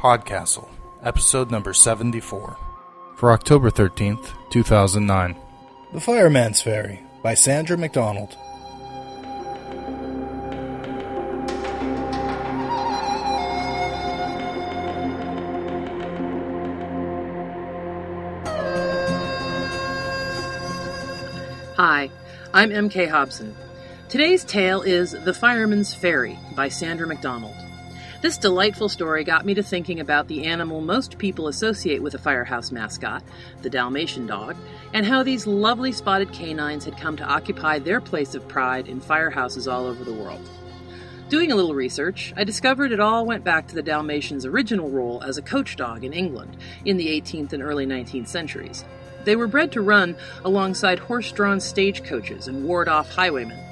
Podcastle, episode number 74. For October 13th, 2009. The Fireman's Fairy by Sandra McDonald. Hi, I'm M.K. Hobson. Today's tale is The Fireman's Fairy by Sandra McDonald. This delightful story got me to thinking about the animal most people associate with a firehouse mascot, the Dalmatian dog, and how these lovely spotted canines had come to occupy their place of pride in firehouses all over the world. Doing a little research, I discovered it all went back to the Dalmatian's original role as a coach dog in England in the 18th and early 19th centuries. They were bred to run alongside horse drawn stagecoaches and ward off highwaymen.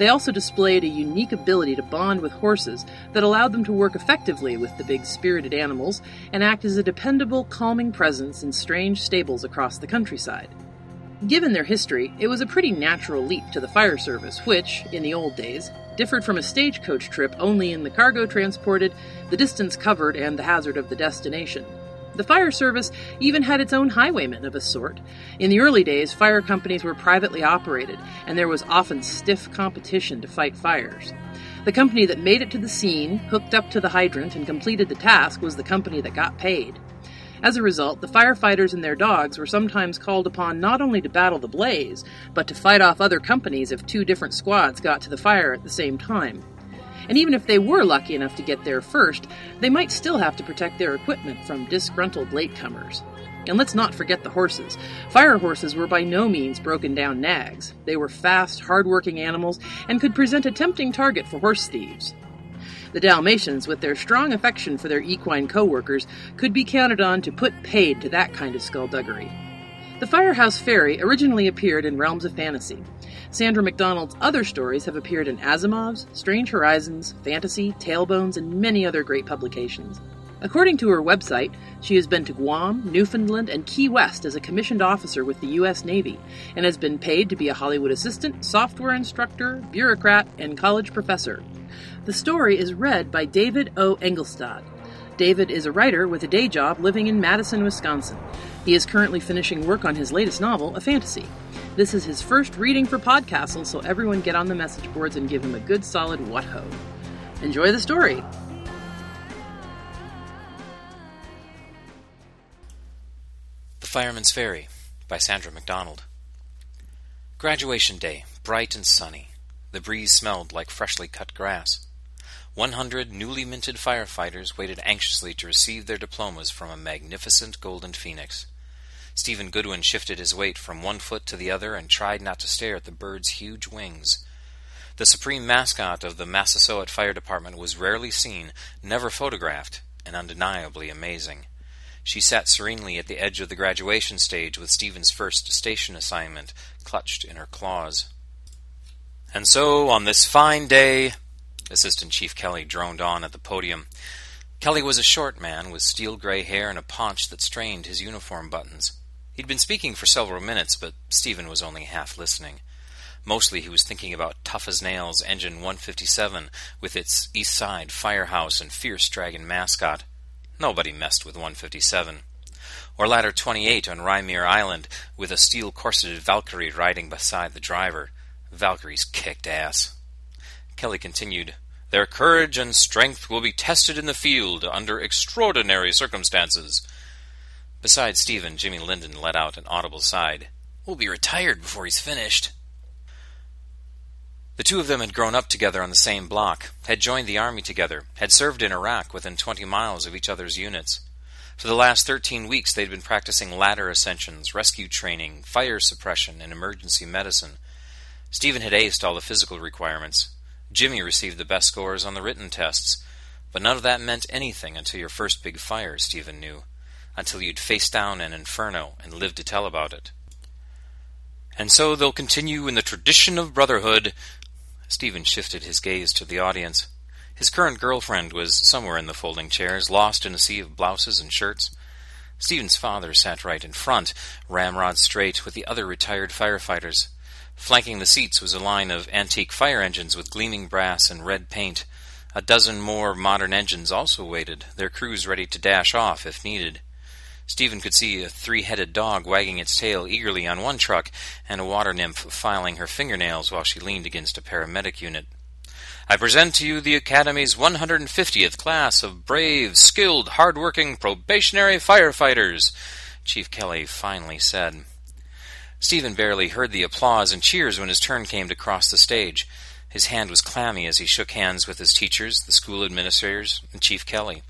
They also displayed a unique ability to bond with horses that allowed them to work effectively with the big spirited animals and act as a dependable, calming presence in strange stables across the countryside. Given their history, it was a pretty natural leap to the fire service, which, in the old days, differed from a stagecoach trip only in the cargo transported, the distance covered, and the hazard of the destination. The fire service even had its own highwaymen of a sort. In the early days, fire companies were privately operated, and there was often stiff competition to fight fires. The company that made it to the scene, hooked up to the hydrant, and completed the task was the company that got paid. As a result, the firefighters and their dogs were sometimes called upon not only to battle the blaze, but to fight off other companies if two different squads got to the fire at the same time. And even if they were lucky enough to get there first, they might still have to protect their equipment from disgruntled latecomers. And let's not forget the horses. Fire horses were by no means broken down nags. They were fast, hard-working animals and could present a tempting target for horse thieves. The Dalmatians, with their strong affection for their equine co-workers, could be counted on to put paid to that kind of skullduggery. The Firehouse Fairy originally appeared in Realms of Fantasy. Sandra McDonald's other stories have appeared in Asimov's, Strange Horizons, Fantasy, Talebones, and many other great publications. According to her website, she has been to Guam, Newfoundland, and Key West as a commissioned officer with the U.S. Navy and has been paid to be a Hollywood assistant, software instructor, bureaucrat, and college professor. The story is read by David O. Engelstad. David is a writer with a day job living in Madison, Wisconsin. He is currently finishing work on his latest novel, a fantasy. This is his first reading for Podcastle, so everyone get on the message boards and give him a good solid what ho. Enjoy the story. The Fireman's Fairy by Sandra McDonald. Graduation day, bright and sunny. The breeze smelled like freshly cut grass. One hundred newly minted firefighters waited anxiously to receive their diplomas from a magnificent golden phoenix. Stephen Goodwin shifted his weight from one foot to the other and tried not to stare at the bird's huge wings. The supreme mascot of the Massasoit Fire Department was rarely seen, never photographed, and undeniably amazing. She sat serenely at the edge of the graduation stage with Stephen's first station assignment clutched in her claws. And so, on this fine day, Assistant Chief Kelly droned on at the podium. Kelly was a short man with steel gray hair and a paunch that strained his uniform buttons. He'd been speaking for several minutes, but Stephen was only half listening. Mostly he was thinking about Tough as Nails Engine 157 with its East Side firehouse and fierce dragon mascot. Nobody messed with 157. Or Ladder 28 on Rymir Island with a steel corseted Valkyrie riding beside the driver. Valkyries kicked ass. Kelly continued, Their courage and strength will be tested in the field under extraordinary circumstances. Beside Stephen, Jimmy Linden let out an audible sigh. We'll be retired before he's finished. The two of them had grown up together on the same block, had joined the army together, had served in Iraq within twenty miles of each other's units. For the last thirteen weeks they'd been practicing ladder ascensions, rescue training, fire suppression, and emergency medicine. Stephen had aced all the physical requirements. Jimmy received the best scores on the written tests, but none of that meant anything until your first big fire, Stephen knew, until you'd faced down an inferno and lived to tell about it. And so they'll continue in the tradition of brotherhood. Stephen shifted his gaze to the audience. His current girlfriend was somewhere in the folding chairs, lost in a sea of blouses and shirts. Stephen's father sat right in front, ramrod straight, with the other retired firefighters. Flanking the seats was a line of antique fire engines with gleaming brass and red paint. A dozen more modern engines also waited, their crews ready to dash off if needed. Stephen could see a three headed dog wagging its tail eagerly on one truck, and a water nymph filing her fingernails while she leaned against a paramedic unit. I present to you the Academy's 150th class of brave, skilled, hard-working probationary firefighters, Chief Kelly finally said. Stephen barely heard the applause and cheers when his turn came to cross the stage. His hand was clammy as he shook hands with his teachers, the school administrators, and Chief Kelly.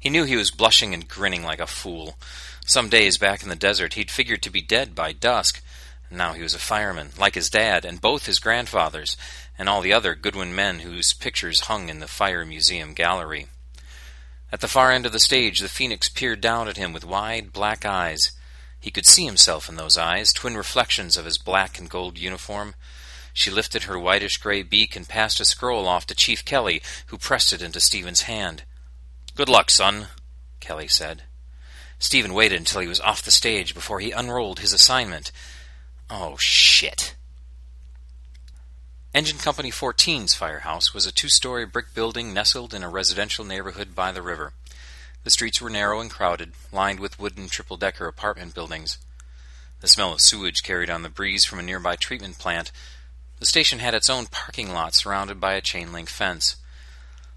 He knew he was blushing and grinning like a fool. Some days back in the desert, he'd figured to be dead by dusk. Now he was a fireman, like his dad and both his grandfathers, and all the other Goodwin men whose pictures hung in the Fire Museum gallery. At the far end of the stage, the phoenix peered down at him with wide black eyes. He could see himself in those eyes, twin reflections of his black and gold uniform. She lifted her whitish gray beak and passed a scroll off to Chief Kelly, who pressed it into Stephen's hand. Good luck, son, Kelly said. Stephen waited until he was off the stage before he unrolled his assignment. Oh, shit. Engine Company 14's firehouse was a two story brick building nestled in a residential neighborhood by the river. The streets were narrow and crowded, lined with wooden triple decker apartment buildings. The smell of sewage carried on the breeze from a nearby treatment plant. The station had its own parking lot surrounded by a chain link fence.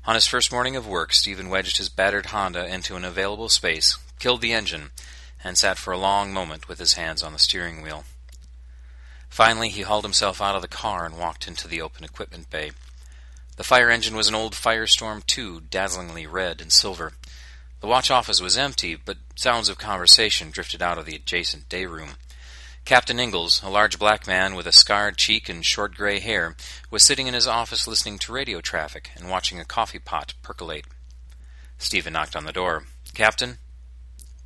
On his first morning of work, Stephen wedged his battered Honda into an available space, killed the engine, and sat for a long moment with his hands on the steering wheel. Finally, he hauled himself out of the car and walked into the open equipment bay. The fire engine was an old Firestorm II, dazzlingly red and silver. The watch office was empty, but sounds of conversation drifted out of the adjacent day room. Captain Ingalls, a large black man with a scarred cheek and short gray hair, was sitting in his office listening to radio traffic and watching a coffee pot percolate. Stephen knocked on the door. Captain?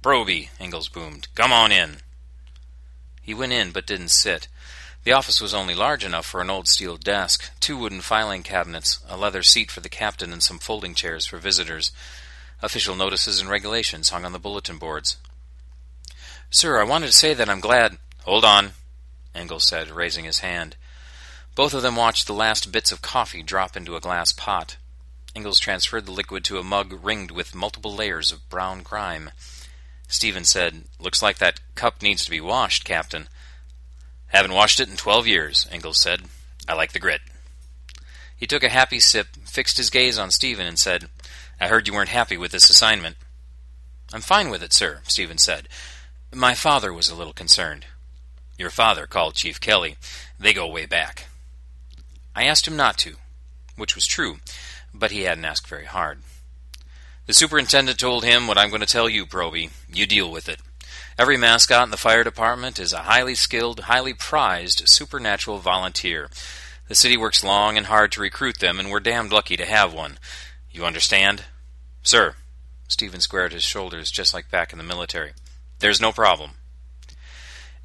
Proby, Ingalls boomed. Come on in. He went in, but didn't sit. The office was only large enough for an old steel desk, two wooden filing cabinets, a leather seat for the captain, and some folding chairs for visitors. Official notices and regulations hung on the bulletin boards. Sir, I wanted to say that I'm glad. Hold on, Ingalls said, raising his hand. Both of them watched the last bits of coffee drop into a glass pot. Ingalls transferred the liquid to a mug ringed with multiple layers of brown grime. Stephen said, Looks like that cup needs to be washed, Captain. Haven't washed it in twelve years, Ingalls said. I like the grit. He took a happy sip, fixed his gaze on Stephen, and said, I heard you weren't happy with this assignment. I'm fine with it, sir, Stephen said. My father was a little concerned. Your father called Chief Kelly. They go way back. I asked him not to, which was true, but he hadn't asked very hard. The superintendent told him what I'm going to tell you, Proby. You deal with it. Every mascot in the fire department is a highly skilled, highly prized supernatural volunteer. The city works long and hard to recruit them, and we're damned lucky to have one. You understand? Sir. Stephen squared his shoulders just like back in the military. There's no problem.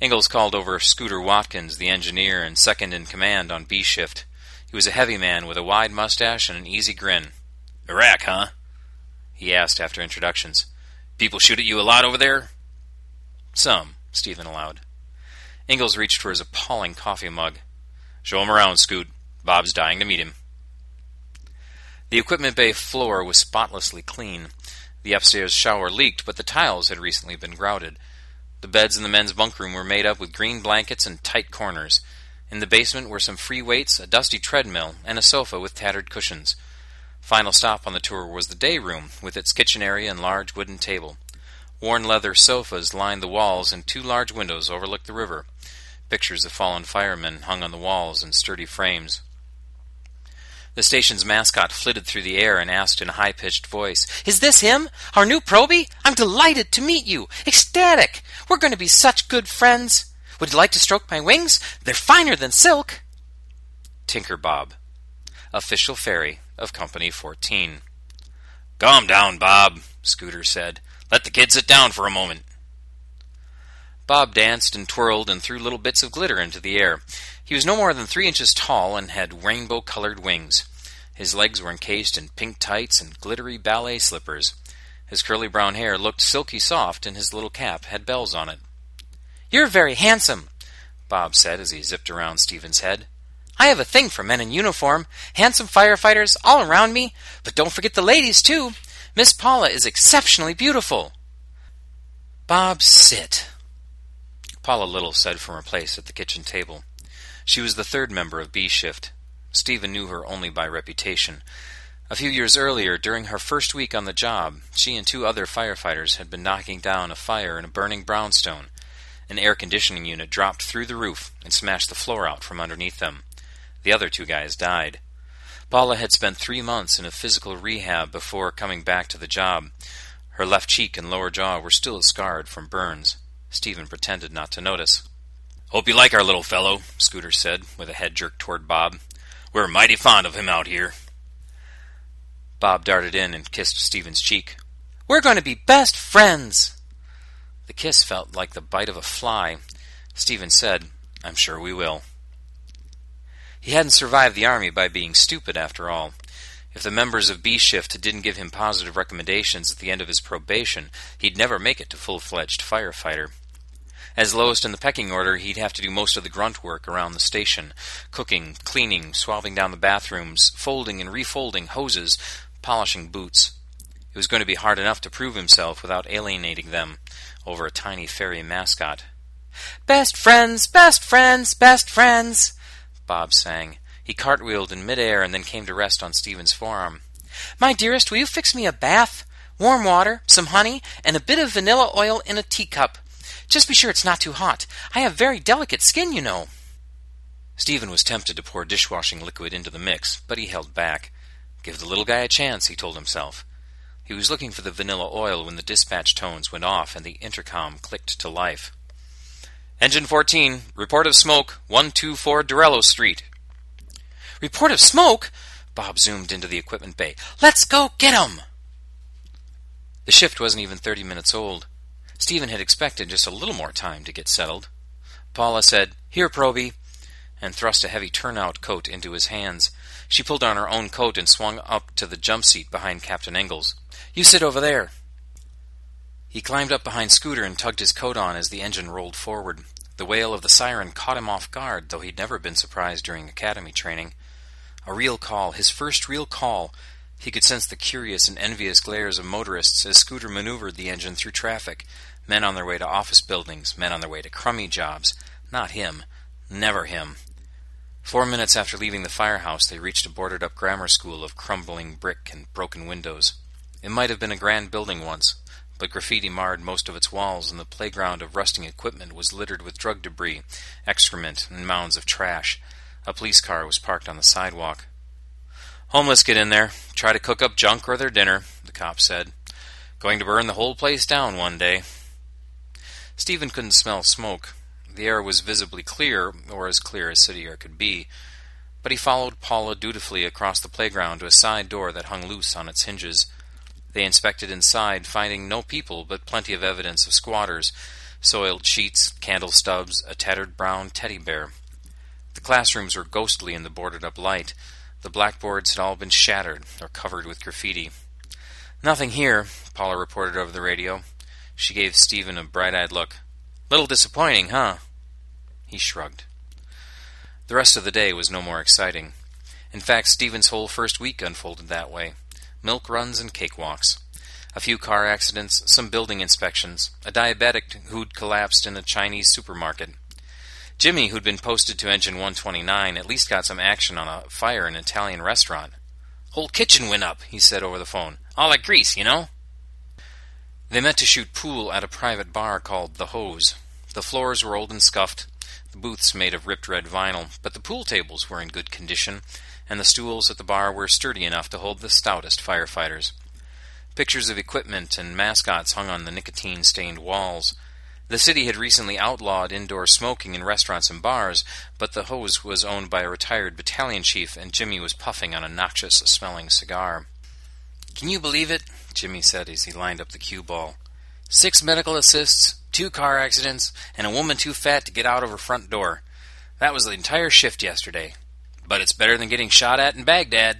Ingalls called over Scooter Watkins, the engineer and second in command on B shift. He was a heavy man with a wide mustache and an easy grin. Iraq, huh? he asked after introductions. People shoot at you a lot over there? Some, Stephen allowed. Ingalls reached for his appalling coffee mug. Show him around, Scoot. Bob's dying to meet him. The equipment bay floor was spotlessly clean. The upstairs shower leaked, but the tiles had recently been grouted. The beds in the men's bunk room were made up with green blankets and tight corners. In the basement were some free weights, a dusty treadmill, and a sofa with tattered cushions. Final stop on the tour was the day room, with its kitchen area and large wooden table. Worn leather sofas lined the walls, and two large windows overlooked the river. Pictures of fallen firemen hung on the walls in sturdy frames. The station's mascot flitted through the air and asked in a high pitched voice, Is this him? Our new Proby? I'm delighted to meet you. Ecstatic. We're going to be such good friends. Would you like to stroke my wings? They're finer than silk. Tinker Bob, official fairy of Company 14. Calm down, Bob, Scooter said. Let the kid sit down for a moment. Bob danced and twirled and threw little bits of glitter into the air. He was no more than three inches tall and had rainbow colored wings. His legs were encased in pink tights and glittery ballet slippers. His curly brown hair looked silky soft, and his little cap had bells on it. You're very handsome, Bob said as he zipped around Stephen's head. I have a thing for men in uniform, handsome firefighters all around me, but don't forget the ladies, too. Miss Paula is exceptionally beautiful. Bob, sit. Paula Little said from her place at the kitchen table. She was the third member of B Shift. Stephen knew her only by reputation. A few years earlier, during her first week on the job, she and two other firefighters had been knocking down a fire in a burning brownstone. An air conditioning unit dropped through the roof and smashed the floor out from underneath them. The other two guys died. Paula had spent three months in a physical rehab before coming back to the job. Her left cheek and lower jaw were still scarred from burns. Stephen pretended not to notice. Hope you like our little fellow, Scooter said, with a head jerk toward Bob. We're mighty fond of him out here. Bob darted in and kissed Stephen's cheek. We're going to be best friends. The kiss felt like the bite of a fly. Stephen said, I'm sure we will. He hadn't survived the army by being stupid, after all. If the members of B Shift didn't give him positive recommendations at the end of his probation, he'd never make it to full fledged firefighter. As lowest in the pecking order, he'd have to do most of the grunt work around the station cooking, cleaning, swabbing down the bathrooms, folding and refolding hoses, polishing boots. It was going to be hard enough to prove himself without alienating them over a tiny fairy mascot. Best friends, best friends, best friends, Bob sang. He cartwheeled in midair and then came to rest on Stephen's forearm. My dearest, will you fix me a bath? Warm water, some honey, and a bit of vanilla oil in a teacup. Just be sure it's not too hot. I have very delicate skin, you know. Stephen was tempted to pour dishwashing liquid into the mix, but he held back. Give the little guy a chance, he told himself. He was looking for the vanilla oil when the dispatch tones went off and the intercom clicked to life. Engine 14, report of smoke, 124 Dorello Street. Report of smoke? Bob zoomed into the equipment bay. Let's go get 'em! The shift wasn't even 30 minutes old. Stephen had expected just a little more time to get settled. Paula said, Here, Proby, and thrust a heavy turnout coat into his hands. She pulled on her own coat and swung up to the jump seat behind Captain Ingalls. You sit over there. He climbed up behind Scooter and tugged his coat on as the engine rolled forward. The wail of the siren caught him off guard, though he'd never been surprised during academy training. A real call, his first real call. He could sense the curious and envious glares of motorists as Scooter maneuvered the engine through traffic, Men on their way to office buildings, men on their way to crummy jobs. Not him. Never him. Four minutes after leaving the firehouse, they reached a boarded up grammar school of crumbling brick and broken windows. It might have been a grand building once, but graffiti marred most of its walls, and the playground of rusting equipment was littered with drug debris, excrement, and mounds of trash. A police car was parked on the sidewalk. Homeless get in there, try to cook up junk or their dinner, the cop said. Going to burn the whole place down one day. Stephen couldn't smell smoke. The air was visibly clear, or as clear as city air could be, but he followed Paula dutifully across the playground to a side door that hung loose on its hinges. They inspected inside, finding no people, but plenty of evidence of squatters soiled sheets, candle stubs, a tattered brown teddy bear. The classrooms were ghostly in the boarded up light. The blackboards had all been shattered or covered with graffiti. Nothing here, Paula reported over the radio. She gave Stephen a bright eyed look. Little disappointing, huh? He shrugged. The rest of the day was no more exciting. In fact, Stephen's whole first week unfolded that way milk runs and cakewalks. A few car accidents, some building inspections, a diabetic who'd collapsed in a Chinese supermarket. Jimmy, who'd been posted to Engine 129, at least got some action on a fire in an Italian restaurant. Whole kitchen went up, he said over the phone. All like grease, you know? They meant to shoot pool at a private bar called The Hose. The floors were old and scuffed, the booths made of ripped red vinyl, but the pool tables were in good condition, and the stools at the bar were sturdy enough to hold the stoutest firefighters. Pictures of equipment and mascots hung on the nicotine stained walls. The city had recently outlawed indoor smoking in restaurants and bars, but the hose was owned by a retired battalion chief, and Jimmy was puffing on a noxious smelling cigar. Can you believe it? Jimmy said as he lined up the cue ball. Six medical assists, two car accidents, and a woman too fat to get out of her front door. That was the entire shift yesterday. But it's better than getting shot at in Baghdad.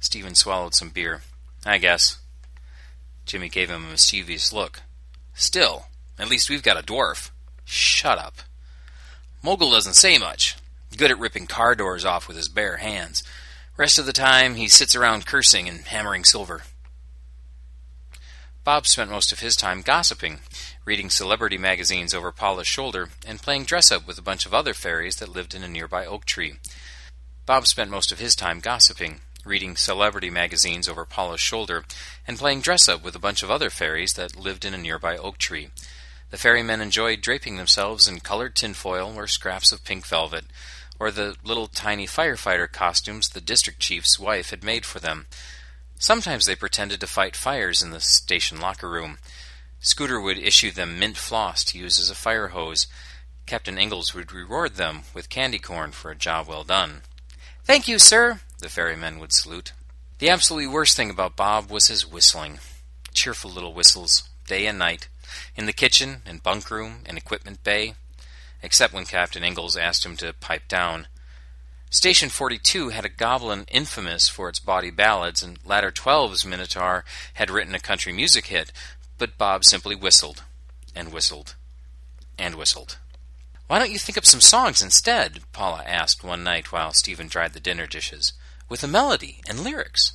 Stephen swallowed some beer. I guess. Jimmy gave him a mischievous look. Still, at least we've got a dwarf. Shut up. Mogul doesn't say much, good at ripping car doors off with his bare hands. Rest of the time, he sits around cursing and hammering silver. Bob spent most of his time gossiping, reading celebrity magazines over Paula's shoulder, and playing dress up with a bunch of other fairies that lived in a nearby oak tree. Bob spent most of his time gossiping, reading celebrity magazines over Paula's shoulder, and playing dress up with a bunch of other fairies that lived in a nearby oak tree. The ferrymen enjoyed draping themselves in colored tinfoil or scraps of pink velvet, or the little tiny firefighter costumes the district chief's wife had made for them. Sometimes they pretended to fight fires in the station locker room. Scooter would issue them mint floss to use as a fire hose. Captain Ingalls would reward them with candy corn for a job well done. Thank you, sir, the ferrymen would salute. The absolutely worst thing about Bob was his whistling. Cheerful little whistles, day and night, in the kitchen and bunk room and equipment bay, except when Captain Ingalls asked him to pipe down. Station 42 had a goblin infamous for its body ballads, and Ladder 12's Minotaur had written a country music hit, but Bob simply whistled, and whistled, and whistled. Why don't you think up some songs instead? Paula asked one night while Stephen dried the dinner dishes, with a melody and lyrics.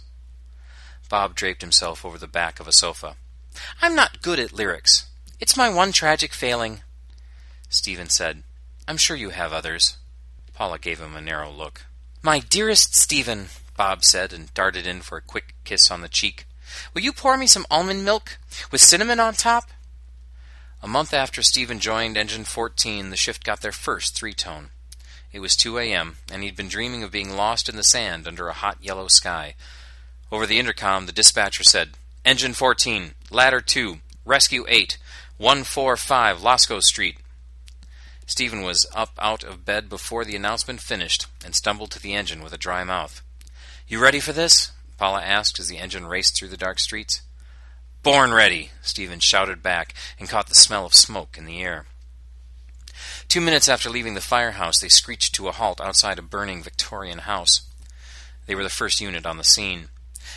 Bob draped himself over the back of a sofa. I'm not good at lyrics. It's my one tragic failing. Stephen said, I'm sure you have others. Paula gave him a narrow look. My dearest Stephen, Bob said, and darted in for a quick kiss on the cheek. Will you pour me some almond milk with cinnamon on top? A month after Stephen joined Engine 14, the shift got their first three tone. It was 2 a.m., and he'd been dreaming of being lost in the sand under a hot yellow sky. Over the intercom, the dispatcher said, Engine 14, Ladder 2, Rescue 8, 145 Lasco Street. Stephen was up out of bed before the announcement finished and stumbled to the engine with a dry mouth. You ready for this? Paula asked as the engine raced through the dark streets. Born ready, Stephen shouted back and caught the smell of smoke in the air. Two minutes after leaving the firehouse, they screeched to a halt outside a burning Victorian house. They were the first unit on the scene.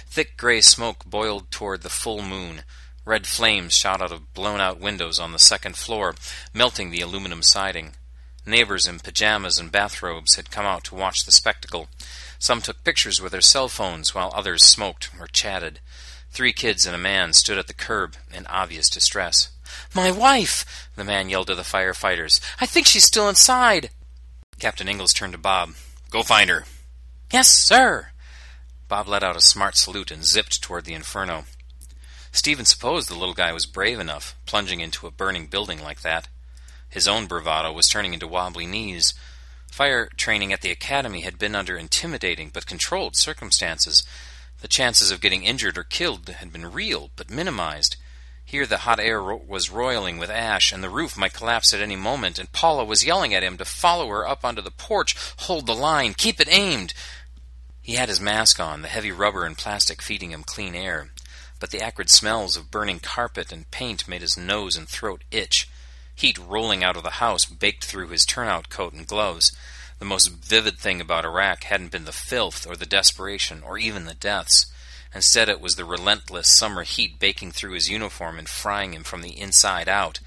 Thick gray smoke boiled toward the full moon, Red flames shot out of blown out windows on the second floor, melting the aluminum siding. Neighbors in pajamas and bathrobes had come out to watch the spectacle. Some took pictures with their cell phones while others smoked or chatted. Three kids and a man stood at the curb in obvious distress. My wife! the man yelled to the firefighters. I think she's still inside. Captain Ingalls turned to Bob. Go find her. Yes, sir. Bob let out a smart salute and zipped toward the inferno. Stephen supposed the little guy was brave enough, plunging into a burning building like that. His own bravado was turning into wobbly knees. Fire training at the academy had been under intimidating but controlled circumstances. The chances of getting injured or killed had been real, but minimized. Here the hot air ro- was roiling with ash, and the roof might collapse at any moment, and Paula was yelling at him to follow her up onto the porch, hold the line, keep it aimed. He had his mask on, the heavy rubber and plastic feeding him clean air but the acrid smells of burning carpet and paint made his nose and throat itch. Heat rolling out of the house baked through his turnout coat and gloves. The most vivid thing about Iraq hadn't been the filth or the desperation or even the deaths. Instead, it was the relentless summer heat baking through his uniform and frying him from the inside out.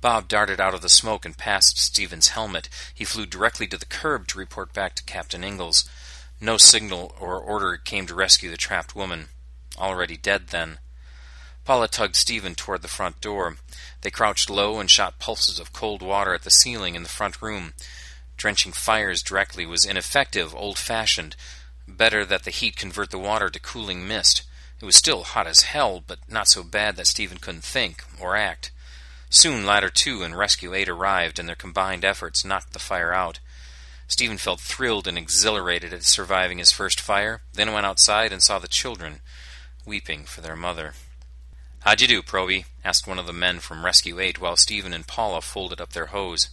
Bob darted out of the smoke and past Stephen's helmet. He flew directly to the curb to report back to Captain Ingalls. No signal or order came to rescue the trapped woman already dead then. Paula tugged Stephen toward the front door. They crouched low and shot pulses of cold water at the ceiling in the front room. Drenching fires directly was ineffective, old fashioned. Better that the heat convert the water to cooling mist. It was still hot as hell, but not so bad that Stephen couldn't think or act. Soon Ladder 2 and Rescue 8 arrived, and their combined efforts knocked the fire out. Stephen felt thrilled and exhilarated at surviving his first fire, then went outside and saw the children weeping for their mother. How'd you do, Proby? asked one of the men from Rescue 8 while Stephen and Paula folded up their hose.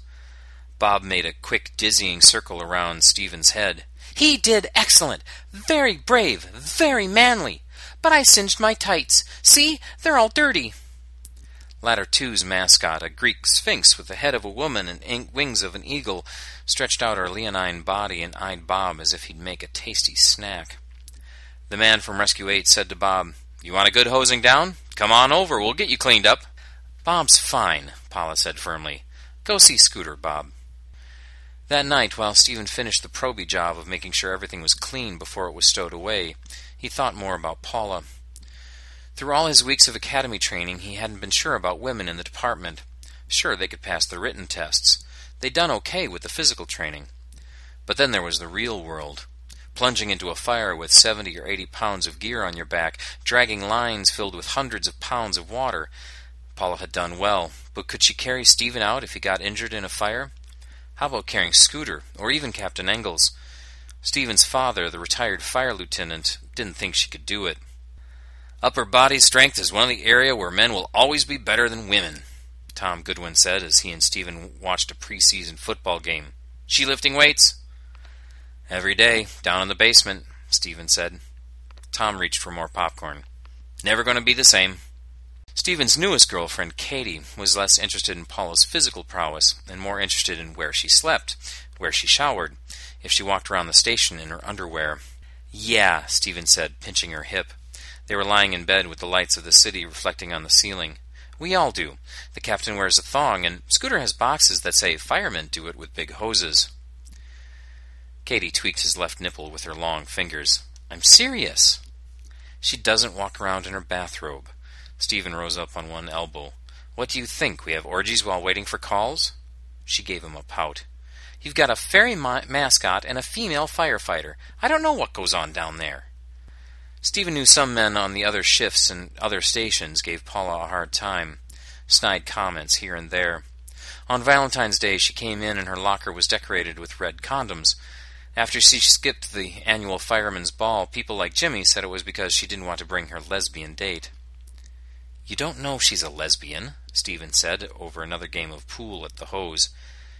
Bob made a quick, dizzying circle around Stephen's head. He did excellent! Very brave! Very manly! But I singed my tights. See, they're all dirty. Ladder Two's mascot, a Greek sphinx with the head of a woman and wings of an eagle, stretched out her leonine body and eyed Bob as if he'd make a tasty snack. The man from Rescue 8 said to Bob, You want a good hosing down? Come on over, we'll get you cleaned up. Bob's fine, Paula said firmly. Go see Scooter, Bob. That night, while Stephen finished the proby job of making sure everything was clean before it was stowed away, he thought more about Paula. Through all his weeks of academy training, he hadn't been sure about women in the department. Sure, they could pass the written tests. They'd done okay with the physical training. But then there was the real world. Plunging into a fire with 70 or 80 pounds of gear on your back, dragging lines filled with hundreds of pounds of water. Paula had done well, but could she carry Stephen out if he got injured in a fire? How about carrying Scooter, or even Captain Ingalls? Stephen's father, the retired fire lieutenant, didn't think she could do it. Upper body strength is one of the area where men will always be better than women, Tom Goodwin said as he and Stephen watched a preseason football game. She lifting weights? Every day, down in the basement, Stephen said. Tom reached for more popcorn. Never going to be the same. Stephen's newest girlfriend, Katie, was less interested in Paula's physical prowess and more interested in where she slept, where she showered, if she walked around the station in her underwear. Yeah, Stephen said, pinching her hip. They were lying in bed with the lights of the city reflecting on the ceiling. We all do. The captain wears a thong, and Scooter has boxes that say firemen do it with big hoses. Katie tweaked his left nipple with her long fingers. I'm serious. She doesn't walk around in her bathrobe. Stephen rose up on one elbow. What do you think? We have orgies while waiting for calls? She gave him a pout. You've got a fairy ma- mascot and a female firefighter. I don't know what goes on down there. Stephen knew some men on the other shifts and other stations gave Paula a hard time, snide comments here and there. On Valentine's Day, she came in and her locker was decorated with red condoms. After she skipped the annual fireman's ball, people like Jimmy said it was because she didn't want to bring her lesbian date. You don't know she's a lesbian, Stephen said over another game of pool at the hose.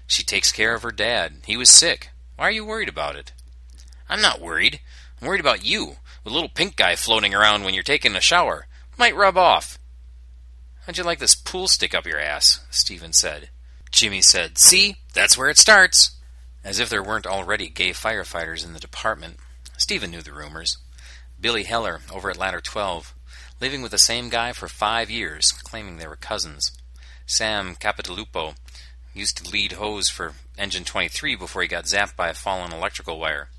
She takes care of her dad. He was sick. Why are you worried about it? I'm not worried. I'm worried about you a little pink guy floating around when you're taking a shower. Might rub off. How'd you like this pool stick up your ass? Stephen said. Jimmy said, See, that's where it starts. As if there weren't already gay firefighters in the department. Stephen knew the rumors. Billy Heller, over at Ladder 12, living with the same guy for five years, claiming they were cousins. Sam Capitalupo used to lead hose for Engine 23 before he got zapped by a fallen electrical wire.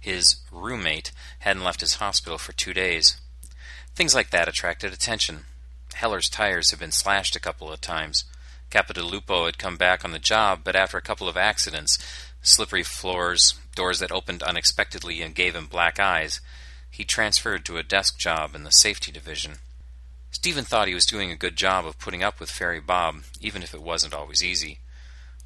His roommate hadn't left his hospital for two days. Things like that attracted attention. Heller's tires had been slashed a couple of times. Capitalupo had come back on the job, but after a couple of accidents, slippery floors, doors that opened unexpectedly and gave him black eyes, he transferred to a desk job in the safety division. Stephen thought he was doing a good job of putting up with Fairy Bob, even if it wasn't always easy.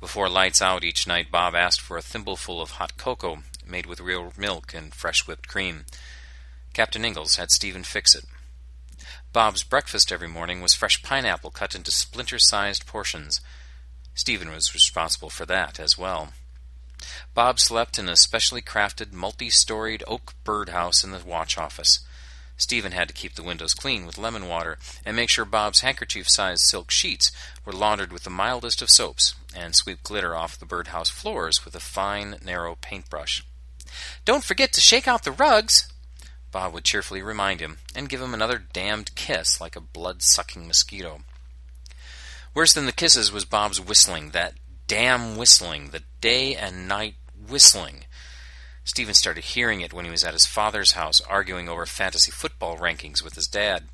Before lights out each night, Bob asked for a thimbleful of hot cocoa made with real milk and fresh whipped cream. Captain Ingalls had Stephen fix it. Bob's breakfast every morning was fresh pineapple cut into splinter sized portions. Stephen was responsible for that as well. Bob slept in a specially crafted, multi storied oak birdhouse in the watch office. Stephen had to keep the windows clean with lemon water and make sure Bob's handkerchief sized silk sheets were laundered with the mildest of soaps and sweep glitter off the birdhouse floors with a fine, narrow paintbrush. Don't forget to shake out the rugs, Bob would cheerfully remind him, and give him another damned kiss like a blood sucking mosquito. Worse than the kisses was Bob's whistling, that damn whistling, the day and night whistling. Stephen started hearing it when he was at his father's house arguing over fantasy football rankings with his dad.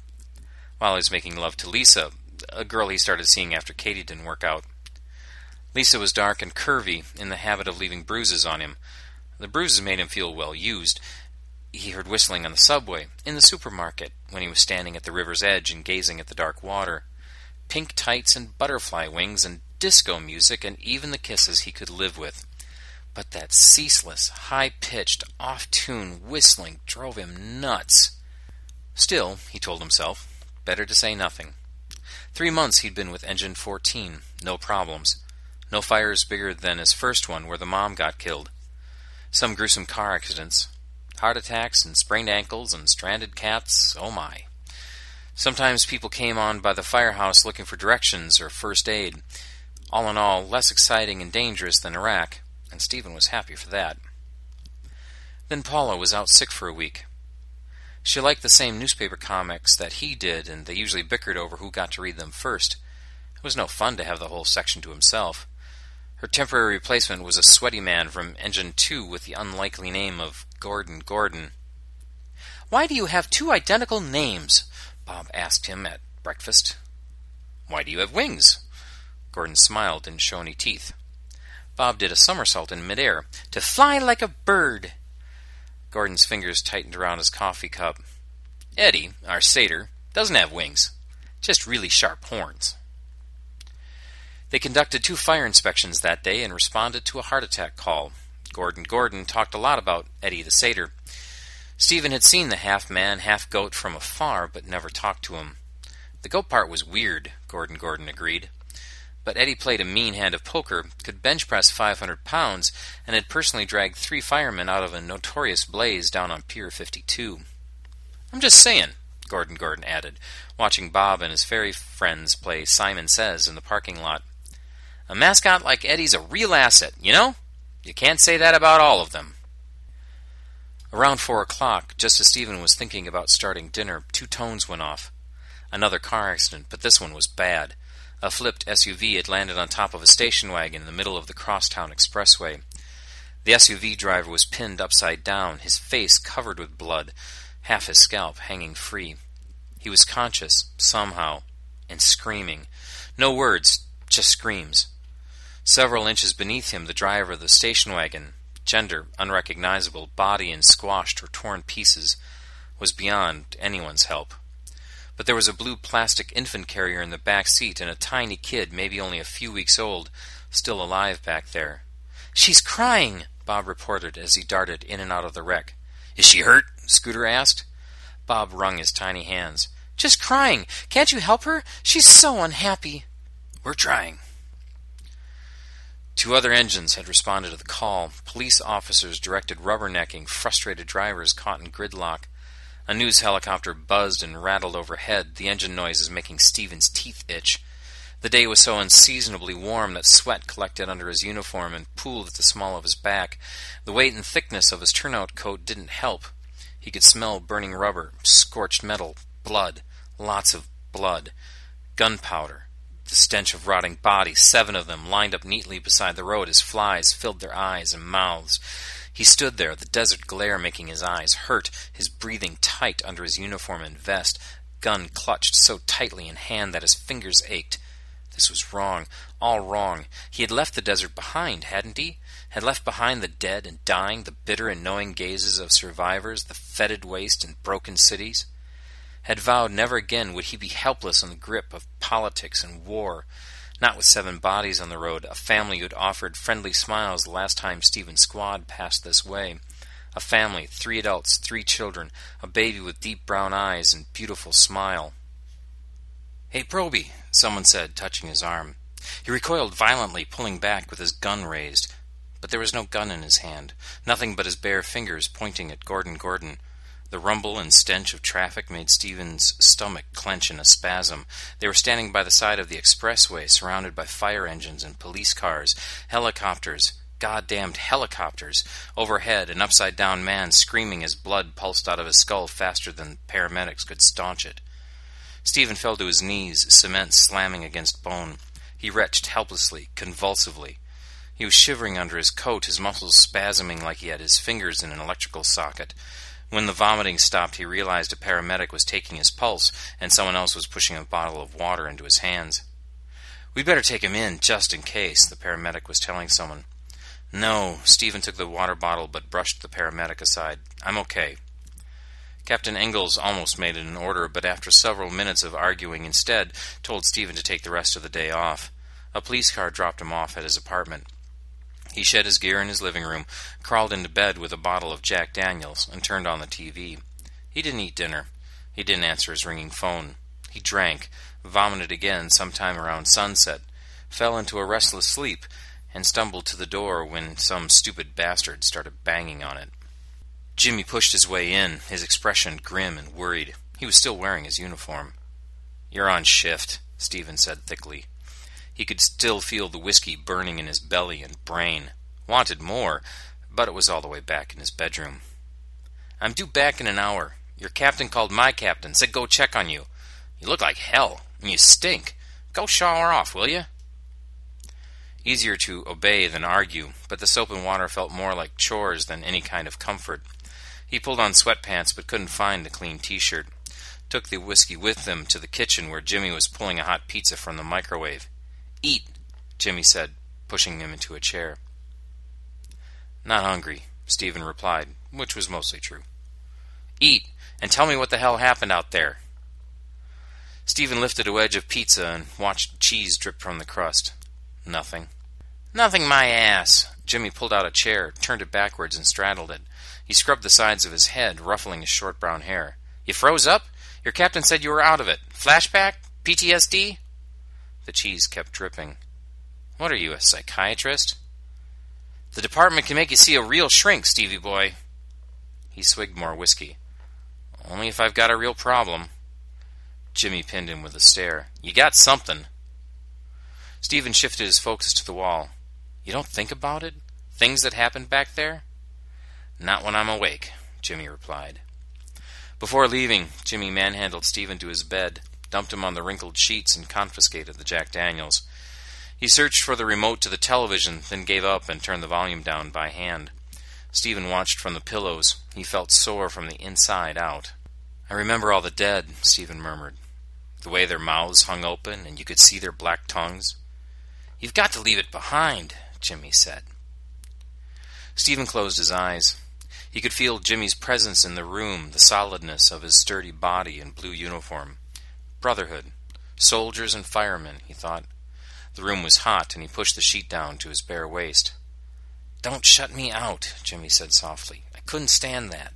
While he was making love to Lisa, a girl he started seeing after Katie didn't work out. Lisa was dark and curvy, in the habit of leaving bruises on him, the bruises made him feel well used. He heard whistling on the subway, in the supermarket, when he was standing at the river's edge and gazing at the dark water. Pink tights and butterfly wings and disco music and even the kisses he could live with. But that ceaseless, high pitched, off tune whistling drove him nuts. Still, he told himself, better to say nothing. Three months he'd been with Engine 14, no problems. No fires bigger than his first one where the mom got killed. Some gruesome car accidents, heart attacks and sprained ankles and stranded cats, oh my. Sometimes people came on by the firehouse looking for directions or first aid. All in all, less exciting and dangerous than Iraq, and Stephen was happy for that. Then Paula was out sick for a week. She liked the same newspaper comics that he did, and they usually bickered over who got to read them first. It was no fun to have the whole section to himself. Her temporary replacement was a sweaty man from Engine 2 with the unlikely name of Gordon Gordon. Why do you have two identical names? Bob asked him at breakfast. Why do you have wings? Gordon smiled and showed any teeth. Bob did a somersault in midair. To fly like a bird. Gordon's fingers tightened around his coffee cup. Eddie, our satyr, doesn't have wings, just really sharp horns. They conducted two fire inspections that day and responded to a heart attack call. Gordon Gordon talked a lot about Eddie the satyr. Stephen had seen the half man, half goat from afar, but never talked to him. The goat part was weird, Gordon Gordon agreed. But Eddie played a mean hand of poker, could bench press 500 pounds, and had personally dragged three firemen out of a notorious blaze down on Pier 52. I'm just saying, Gordon Gordon added, watching Bob and his fairy friends play Simon Says in the parking lot. A mascot like Eddie's a real asset, you know? You can't say that about all of them. Around four o'clock, just as Stephen was thinking about starting dinner, two tones went off. Another car accident, but this one was bad. A flipped SUV had landed on top of a station wagon in the middle of the crosstown expressway. The SUV driver was pinned upside down, his face covered with blood, half his scalp hanging free. He was conscious, somehow, and screaming. No words, just screams. Several inches beneath him, the driver of the station wagon, gender unrecognizable, body in squashed or torn pieces, was beyond anyone's help. But there was a blue plastic infant carrier in the back seat and a tiny kid, maybe only a few weeks old, still alive back there. She's crying, Bob reported as he darted in and out of the wreck. Is she hurt? Scooter asked. Bob wrung his tiny hands. Just crying. Can't you help her? She's so unhappy. We're trying. Two other engines had responded to the call. Police officers directed rubbernecking frustrated drivers caught in gridlock. A news helicopter buzzed and rattled overhead, the engine noises making Stephen's teeth itch. The day was so unseasonably warm that sweat collected under his uniform and pooled at the small of his back. The weight and thickness of his turnout coat didn't help. He could smell burning rubber, scorched metal, blood, lots of blood, gunpowder the stench of rotting bodies, seven of them, lined up neatly beside the road as flies filled their eyes and mouths. He stood there, the desert glare making his eyes hurt, his breathing tight under his uniform and vest, gun clutched so tightly in hand that his fingers ached. This was wrong, all wrong. He had left the desert behind, hadn't he? Had left behind the dead and dying, the bitter and knowing gazes of survivors, the fetid waste and broken cities? had vowed never again would he be helpless in the grip of politics and war. Not with seven bodies on the road, a family who had offered friendly smiles the last time Stephen's squad passed this way. A family, three adults, three children, a baby with deep brown eyes and beautiful smile. Hey, Proby, someone said, touching his arm. He recoiled violently, pulling back with his gun raised. But there was no gun in his hand, nothing but his bare fingers pointing at Gordon Gordon. The rumble and stench of traffic made Stephen's stomach clench in a spasm. They were standing by the side of the expressway, surrounded by fire engines and police cars, helicopters, goddamned helicopters. Overhead, an upside down man screaming as blood pulsed out of his skull faster than paramedics could staunch it. Stephen fell to his knees, cement slamming against bone. He retched helplessly, convulsively. He was shivering under his coat, his muscles spasming like he had his fingers in an electrical socket. When the vomiting stopped, he realized a paramedic was taking his pulse and someone else was pushing a bottle of water into his hands. We'd better take him in, just in case, the paramedic was telling someone. No, Stephen took the water bottle but brushed the paramedic aside. I'm okay. Captain Ingalls almost made it an order, but after several minutes of arguing instead, told Stephen to take the rest of the day off. A police car dropped him off at his apartment. He shed his gear in his living room, crawled into bed with a bottle of Jack Daniels, and turned on the TV. He didn't eat dinner. He didn't answer his ringing phone. He drank, vomited again sometime around sunset, fell into a restless sleep, and stumbled to the door when some stupid bastard started banging on it. Jimmy pushed his way in, his expression grim and worried. He was still wearing his uniform. You're on shift, Stephen said thickly. He could still feel the whiskey burning in his belly and brain. Wanted more, but it was all the way back in his bedroom. I'm due back in an hour. Your captain called my captain, said go check on you. You look like hell, and you stink. Go shower off, will you? Easier to obey than argue, but the soap and water felt more like chores than any kind of comfort. He pulled on sweatpants but couldn't find a clean t shirt. Took the whiskey with him to the kitchen where Jimmy was pulling a hot pizza from the microwave. Eat, Jimmy said, pushing him into a chair. Not hungry, Stephen replied, which was mostly true. Eat, and tell me what the hell happened out there. Stephen lifted a wedge of pizza and watched cheese drip from the crust. Nothing. Nothing, my ass. Jimmy pulled out a chair, turned it backwards, and straddled it. He scrubbed the sides of his head, ruffling his short brown hair. You froze up? Your captain said you were out of it. Flashback? PTSD? The cheese kept dripping. What are you, a psychiatrist? The department can make you see a real shrink, Stevie boy. He swigged more whiskey. Only if I've got a real problem. Jimmy pinned him with a stare. You got something. Stephen shifted his focus to the wall. You don't think about it? Things that happened back there? Not when I'm awake, Jimmy replied. Before leaving, Jimmy manhandled Stephen to his bed, dumped him on the wrinkled sheets, and confiscated the Jack Daniels. He searched for the remote to the television, then gave up and turned the volume down by hand. Stephen watched from the pillows. He felt sore from the inside out. I remember all the dead, Stephen murmured. The way their mouths hung open and you could see their black tongues. You've got to leave it behind, Jimmy said. Stephen closed his eyes. He could feel Jimmy's presence in the room, the solidness of his sturdy body and blue uniform. Brotherhood. Soldiers and firemen, he thought. The room was hot, and he pushed the sheet down to his bare waist. Don't shut me out, Jimmy said softly. I couldn't stand that.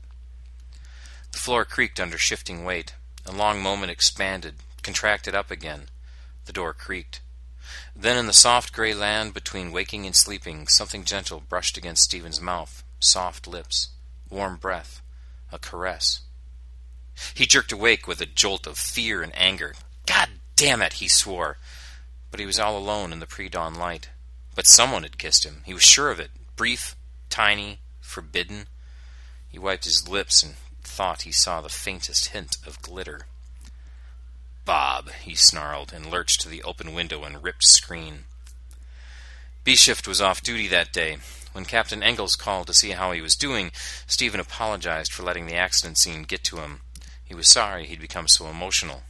The floor creaked under shifting weight. A long moment expanded, contracted up again. The door creaked. Then, in the soft gray land between waking and sleeping, something gentle brushed against Stephen's mouth soft lips, warm breath, a caress. He jerked awake with a jolt of fear and anger. God damn it, he swore. But he was all alone in the pre dawn light. But someone had kissed him. He was sure of it. Brief, tiny, forbidden. He wiped his lips and thought he saw the faintest hint of glitter. Bob, he snarled, and lurched to the open window and ripped screen. B shift was off duty that day. When Captain Ingalls called to see how he was doing, Stephen apologized for letting the accident scene get to him. He was sorry he'd become so emotional.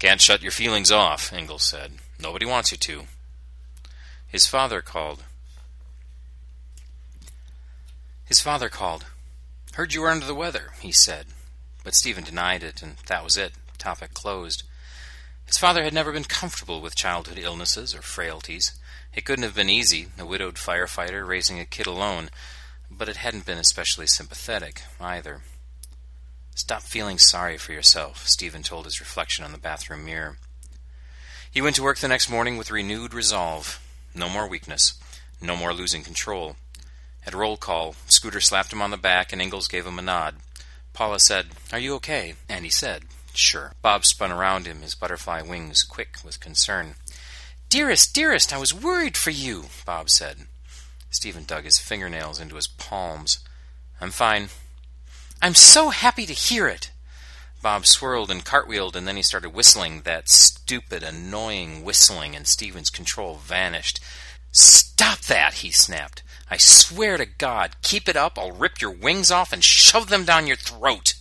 Can't shut your feelings off, Ingalls said. Nobody wants you to. His father called. His father called. Heard you were under the weather, he said. But Stephen denied it, and that was it. Topic closed. His father had never been comfortable with childhood illnesses or frailties. It couldn't have been easy, a widowed firefighter raising a kid alone, but it hadn't been especially sympathetic either. Stop feeling sorry for yourself, Stephen told his reflection on the bathroom mirror. He went to work the next morning with renewed resolve. No more weakness. No more losing control. At roll call, Scooter slapped him on the back and Ingalls gave him a nod. Paula said, Are you okay? And he said, Sure. Bob spun around him, his butterfly wings quick with concern. Dearest, dearest, I was worried for you, Bob said. Stephen dug his fingernails into his palms. I'm fine. I'm so happy to hear it. Bob swirled and cartwheeled, and then he started whistling that stupid, annoying whistling, and Stephen's control vanished. Stop that, he snapped. I swear to God, keep it up, I'll rip your wings off and shove them down your throat.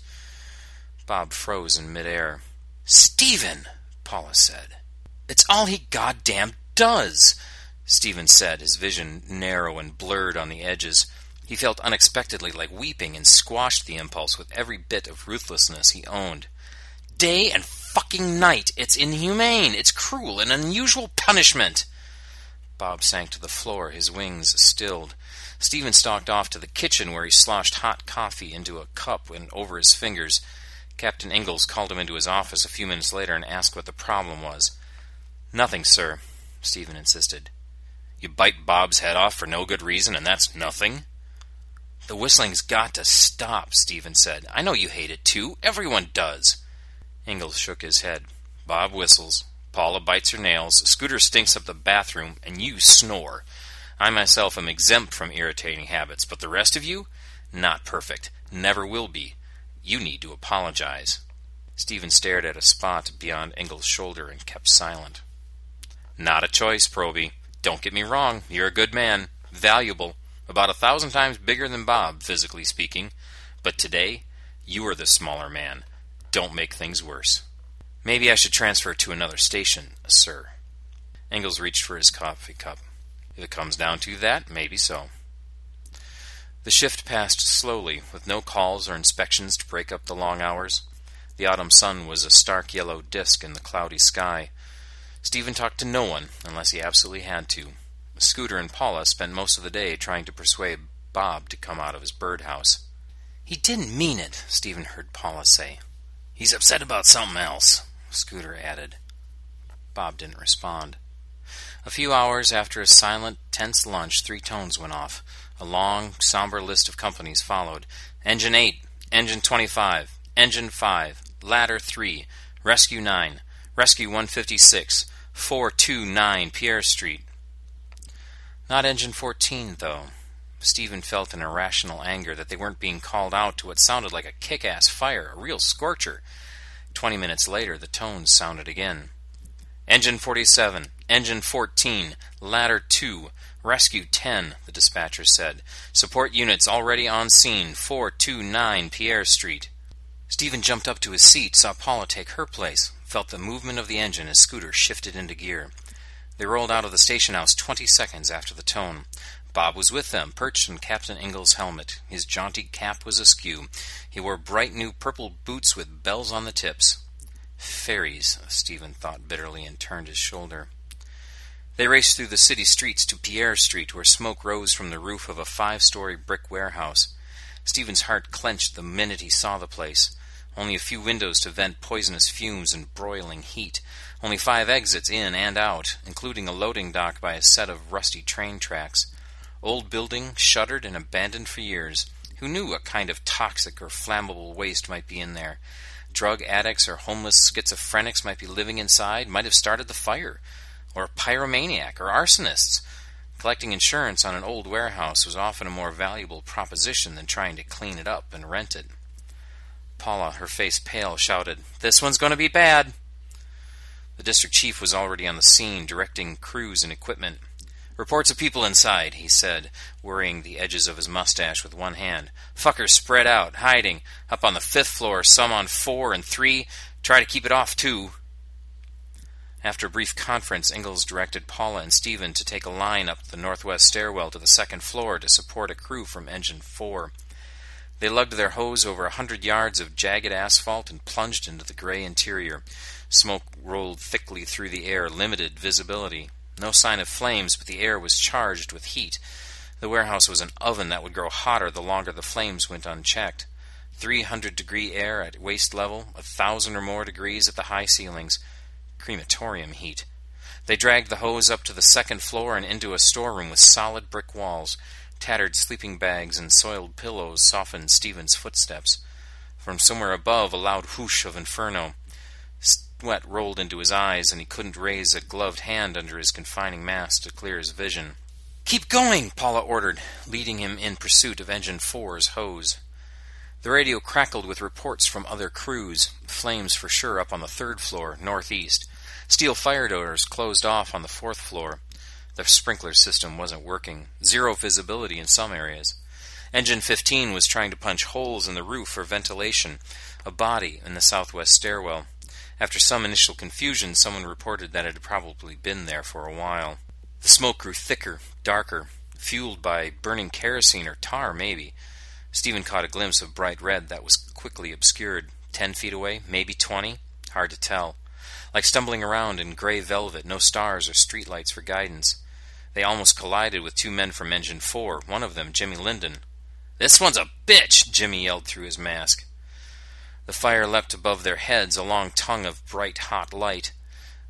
Bob froze in midair. Stephen, Paula said. It's all he goddamn does, Stephen said, his vision narrow and blurred on the edges. He felt unexpectedly like weeping and squashed the impulse with every bit of ruthlessness he owned. Day and fucking night. It's inhumane. It's cruel. An unusual punishment. Bob sank to the floor, his wings stilled. Stephen stalked off to the kitchen where he sloshed hot coffee into a cup and over his fingers. Captain Ingalls called him into his office a few minutes later and asked what the problem was. Nothing, sir, Stephen insisted. You bite Bob's head off for no good reason, and that's nothing? The whistling's got to stop, Stephen said. I know you hate it too. Everyone does. Ingalls shook his head. Bob whistles. Paula bites her nails. Scooter stinks up the bathroom, and you snore. I myself am exempt from irritating habits, but the rest of you? Not perfect. Never will be. You need to apologize. Stephen stared at a spot beyond Ingalls' shoulder and kept silent. Not a choice, Proby. Don't get me wrong, you're a good man, valuable, about a thousand times bigger than Bob, physically speaking. But today, you are the smaller man. Don't make things worse. Maybe I should transfer to another station, sir. Ingalls reached for his coffee cup. If it comes down to that, maybe so. The shift passed slowly, with no calls or inspections to break up the long hours. The autumn sun was a stark yellow disk in the cloudy sky. Stephen talked to no one unless he absolutely had to. Scooter and Paula spent most of the day trying to persuade Bob to come out of his birdhouse. He didn't mean it, Stephen heard Paula say. He's upset about something else, Scooter added. Bob didn't respond. A few hours after a silent, tense lunch, three tones went off. A long, somber list of companies followed. Engine 8, Engine 25, Engine 5, Ladder 3, Rescue 9, Rescue 156, 429 Pierre Street. Not Engine 14, though. Stephen felt an irrational anger that they weren't being called out to what sounded like a kick ass fire, a real scorcher. Twenty minutes later, the tones sounded again. Engine 47, Engine 14, Ladder 2, Rescue 10, the dispatcher said. Support units already on scene, 429 Pierre Street. Stephen jumped up to his seat, saw Paula take her place, felt the movement of the engine as Scooter shifted into gear. They rolled out of the station house twenty seconds after the tone. Bob was with them, perched on Captain Ingalls' helmet. His jaunty cap was askew. He wore bright new purple boots with bells on the tips. Fairies, Stephen thought bitterly and turned his shoulder. They raced through the city streets to Pierre Street, where smoke rose from the roof of a five story brick warehouse. Stephen's heart clenched the minute he saw the place. Only a few windows to vent poisonous fumes and broiling heat. Only five exits in and out, including a loading dock by a set of rusty train tracks. Old building, shuttered and abandoned for years. Who knew what kind of toxic or flammable waste might be in there? drug addicts or homeless schizophrenics might be living inside, might have started the fire, or pyromaniac or arsonists. Collecting insurance on an old warehouse was often a more valuable proposition than trying to clean it up and rent it. Paula, her face pale, shouted, This one's going to be bad! The district chief was already on the scene, directing crews and equipment. Reports of people inside, he said, worrying the edges of his mustache with one hand. Fuckers spread out, hiding. Up on the fifth floor, some on four and three. Try to keep it off, too. After a brief conference, Ingalls directed Paula and Stephen to take a line up the northwest stairwell to the second floor to support a crew from Engine 4. They lugged their hose over a hundred yards of jagged asphalt and plunged into the gray interior. Smoke rolled thickly through the air, limited visibility. No sign of flames, but the air was charged with heat. The warehouse was an oven that would grow hotter the longer the flames went unchecked. Three hundred degree air at waist level, a thousand or more degrees at the high ceilings. Crematorium heat. They dragged the hose up to the second floor and into a storeroom with solid brick walls. Tattered sleeping bags and soiled pillows softened Stephen's footsteps. From somewhere above, a loud whoosh of inferno. Sweat rolled into his eyes, and he couldn't raise a gloved hand under his confining mask to clear his vision. Keep going, Paula ordered, leading him in pursuit of Engine 4's hose. The radio crackled with reports from other crews, flames for sure up on the third floor, northeast. Steel fire doors closed off on the fourth floor. The sprinkler system wasn't working. Zero visibility in some areas. Engine 15 was trying to punch holes in the roof for ventilation, a body in the southwest stairwell. After some initial confusion, someone reported that it had probably been there for a while. The smoke grew thicker, darker, fueled by burning kerosene or tar, maybe. Stephen caught a glimpse of bright red that was quickly obscured. Ten feet away, maybe twenty, hard to tell. Like stumbling around in gray velvet, no stars or streetlights for guidance. They almost collided with two men from Engine 4, one of them Jimmy Linden. This one's a bitch, Jimmy yelled through his mask. The fire leapt above their heads, a long tongue of bright hot light.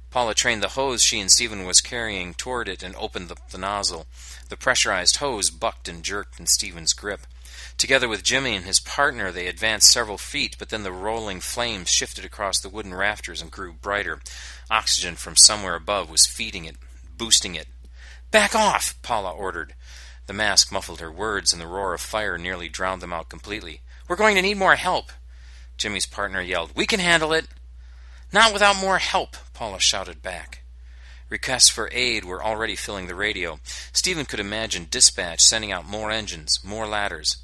Paula trained the hose she and Stephen was carrying toward it and opened the, the nozzle. The pressurized hose bucked and jerked in Stephen's grip. Together with Jimmy and his partner, they advanced several feet, but then the rolling flames shifted across the wooden rafters and grew brighter. Oxygen from somewhere above was feeding it, boosting it. Back off! Paula ordered. The mask muffled her words, and the roar of fire nearly drowned them out completely. We're going to need more help. Jimmy's partner yelled, We can handle it! Not without more help, Paula shouted back. Requests for aid were already filling the radio. Stephen could imagine dispatch sending out more engines, more ladders.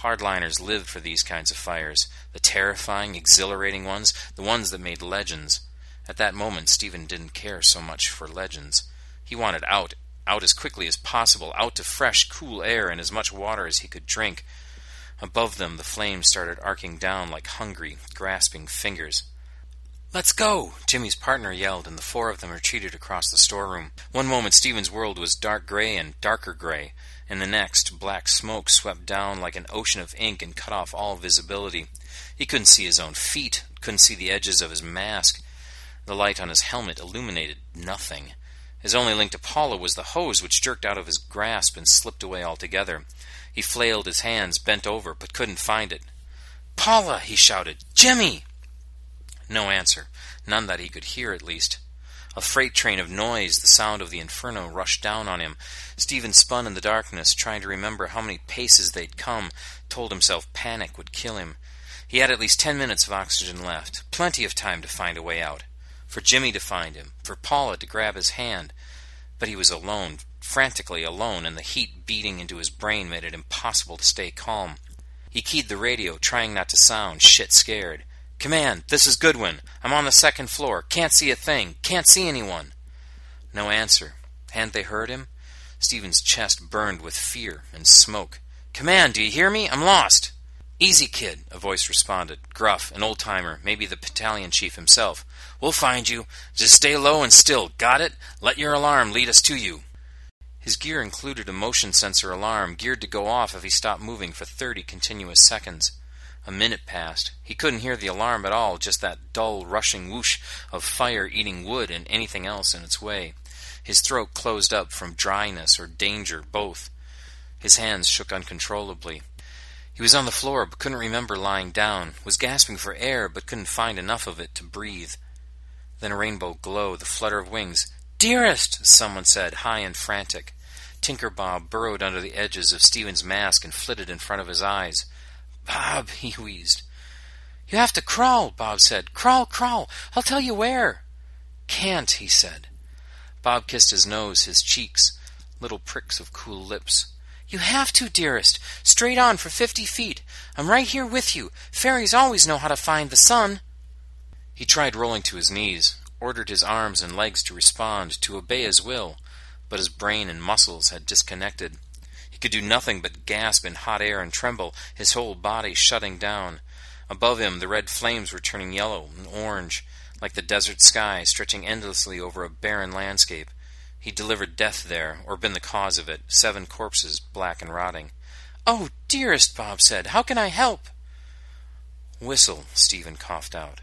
Hardliners lived for these kinds of fires the terrifying, exhilarating ones, the ones that made legends. At that moment, Stephen didn't care so much for legends. He wanted out, out as quickly as possible, out to fresh, cool air and as much water as he could drink. Above them, the flames started arcing down like hungry, grasping fingers. Let's go! Jimmy's partner yelled, and the four of them retreated across the storeroom. One moment, Stephen's world was dark gray and darker gray. In the next, black smoke swept down like an ocean of ink and cut off all visibility. He couldn't see his own feet, couldn't see the edges of his mask. The light on his helmet illuminated nothing. His only link to Paula was the hose, which jerked out of his grasp and slipped away altogether. He flailed his hands, bent over, but couldn't find it. Paula! he shouted. Jimmy! No answer, none that he could hear at least. A freight train of noise, the sound of the inferno, rushed down on him. Stephen spun in the darkness, trying to remember how many paces they'd come, told himself panic would kill him. He had at least ten minutes of oxygen left, plenty of time to find a way out, for Jimmy to find him, for Paula to grab his hand. But he was alone, frantically alone, and the heat beating into his brain made it impossible to stay calm. He keyed the radio, trying not to sound shit scared. Command, this is Goodwin. I'm on the second floor. Can't see a thing. Can't see anyone. No answer. Hadn't they heard him? Stephen's chest burned with fear and smoke. Command, do you hear me? I'm lost. Easy, kid, a voice responded. Gruff, an old timer, maybe the battalion chief himself. We'll find you. Just stay low and still. Got it? Let your alarm lead us to you. His gear included a motion sensor alarm geared to go off if he stopped moving for thirty continuous seconds. A minute passed. He couldn't hear the alarm at all, just that dull, rushing whoosh of fire eating wood and anything else in its way. His throat closed up from dryness or danger, both. His hands shook uncontrollably. He was on the floor but couldn't remember lying down, was gasping for air but couldn't find enough of it to breathe. Then a rainbow glow, the flutter of wings. Dearest! someone said, high and frantic. Tinker Bob burrowed under the edges of Stephen's mask and flitted in front of his eyes. Bob, he wheezed. You have to crawl, Bob said. Crawl, crawl. I'll tell you where. Can't, he said. Bob kissed his nose, his cheeks, little pricks of cool lips. You have to, dearest. Straight on for fifty feet. I'm right here with you. Fairies always know how to find the sun. He tried rolling to his knees, ordered his arms and legs to respond, to obey his will, but his brain and muscles had disconnected. He could do nothing but gasp in hot air and tremble, his whole body shutting down. Above him, the red flames were turning yellow and orange, like the desert sky stretching endlessly over a barren landscape. He'd delivered death there, or been the cause of it, seven corpses, black and rotting. Oh, dearest, Bob said, how can I help? Whistle, Stephen coughed out.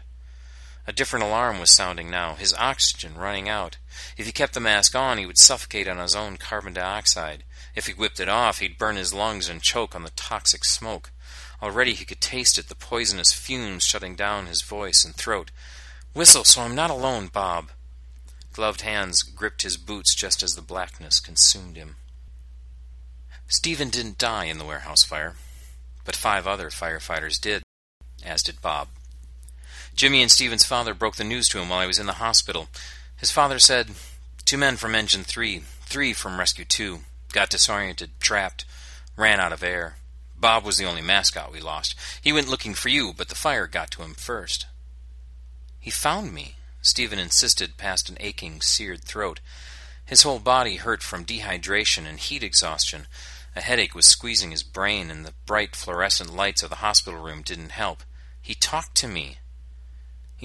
A different alarm was sounding now, his oxygen running out. If he kept the mask on, he would suffocate on his own carbon dioxide. If he whipped it off, he'd burn his lungs and choke on the toxic smoke. Already he could taste it, the poisonous fumes shutting down his voice and throat. Whistle, so I'm not alone, Bob. Gloved hands gripped his boots just as the blackness consumed him. Stephen didn't die in the warehouse fire, but five other firefighters did, as did Bob. Jimmy and Stephen's father broke the news to him while he was in the hospital. His father said, Two men from Engine 3, three from Rescue 2, got disoriented, trapped, ran out of air. Bob was the only mascot we lost. He went looking for you, but the fire got to him first. He found me, Stephen insisted past an aching, seared throat. His whole body hurt from dehydration and heat exhaustion. A headache was squeezing his brain, and the bright fluorescent lights of the hospital room didn't help. He talked to me.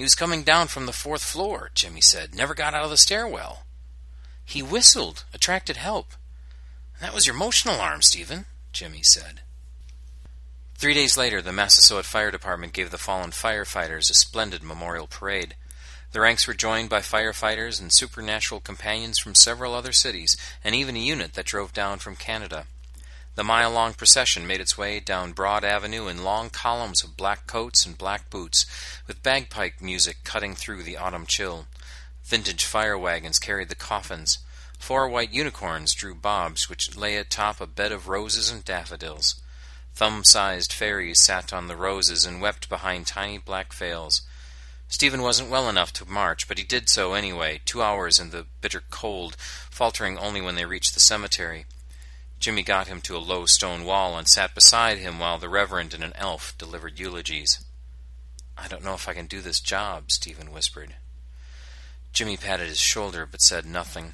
He was coming down from the fourth floor, Jimmy said. Never got out of the stairwell. He whistled, attracted help. That was your motion alarm, Stephen, Jimmy said. Three days later, the Massasoit Fire Department gave the fallen firefighters a splendid memorial parade. The ranks were joined by firefighters and supernatural companions from several other cities, and even a unit that drove down from Canada. The mile long procession made its way down Broad Avenue in long columns of black coats and black boots, with bagpipe music cutting through the autumn chill. Vintage fire wagons carried the coffins. Four white unicorns drew bobs which lay atop a bed of roses and daffodils. Thumb sized fairies sat on the roses and wept behind tiny black veils. Stephen wasn't well enough to march, but he did so anyway, two hours in the bitter cold, faltering only when they reached the cemetery. Jimmy got him to a low stone wall and sat beside him while the Reverend and an elf delivered eulogies. I don't know if I can do this job, Stephen whispered. Jimmy patted his shoulder but said nothing.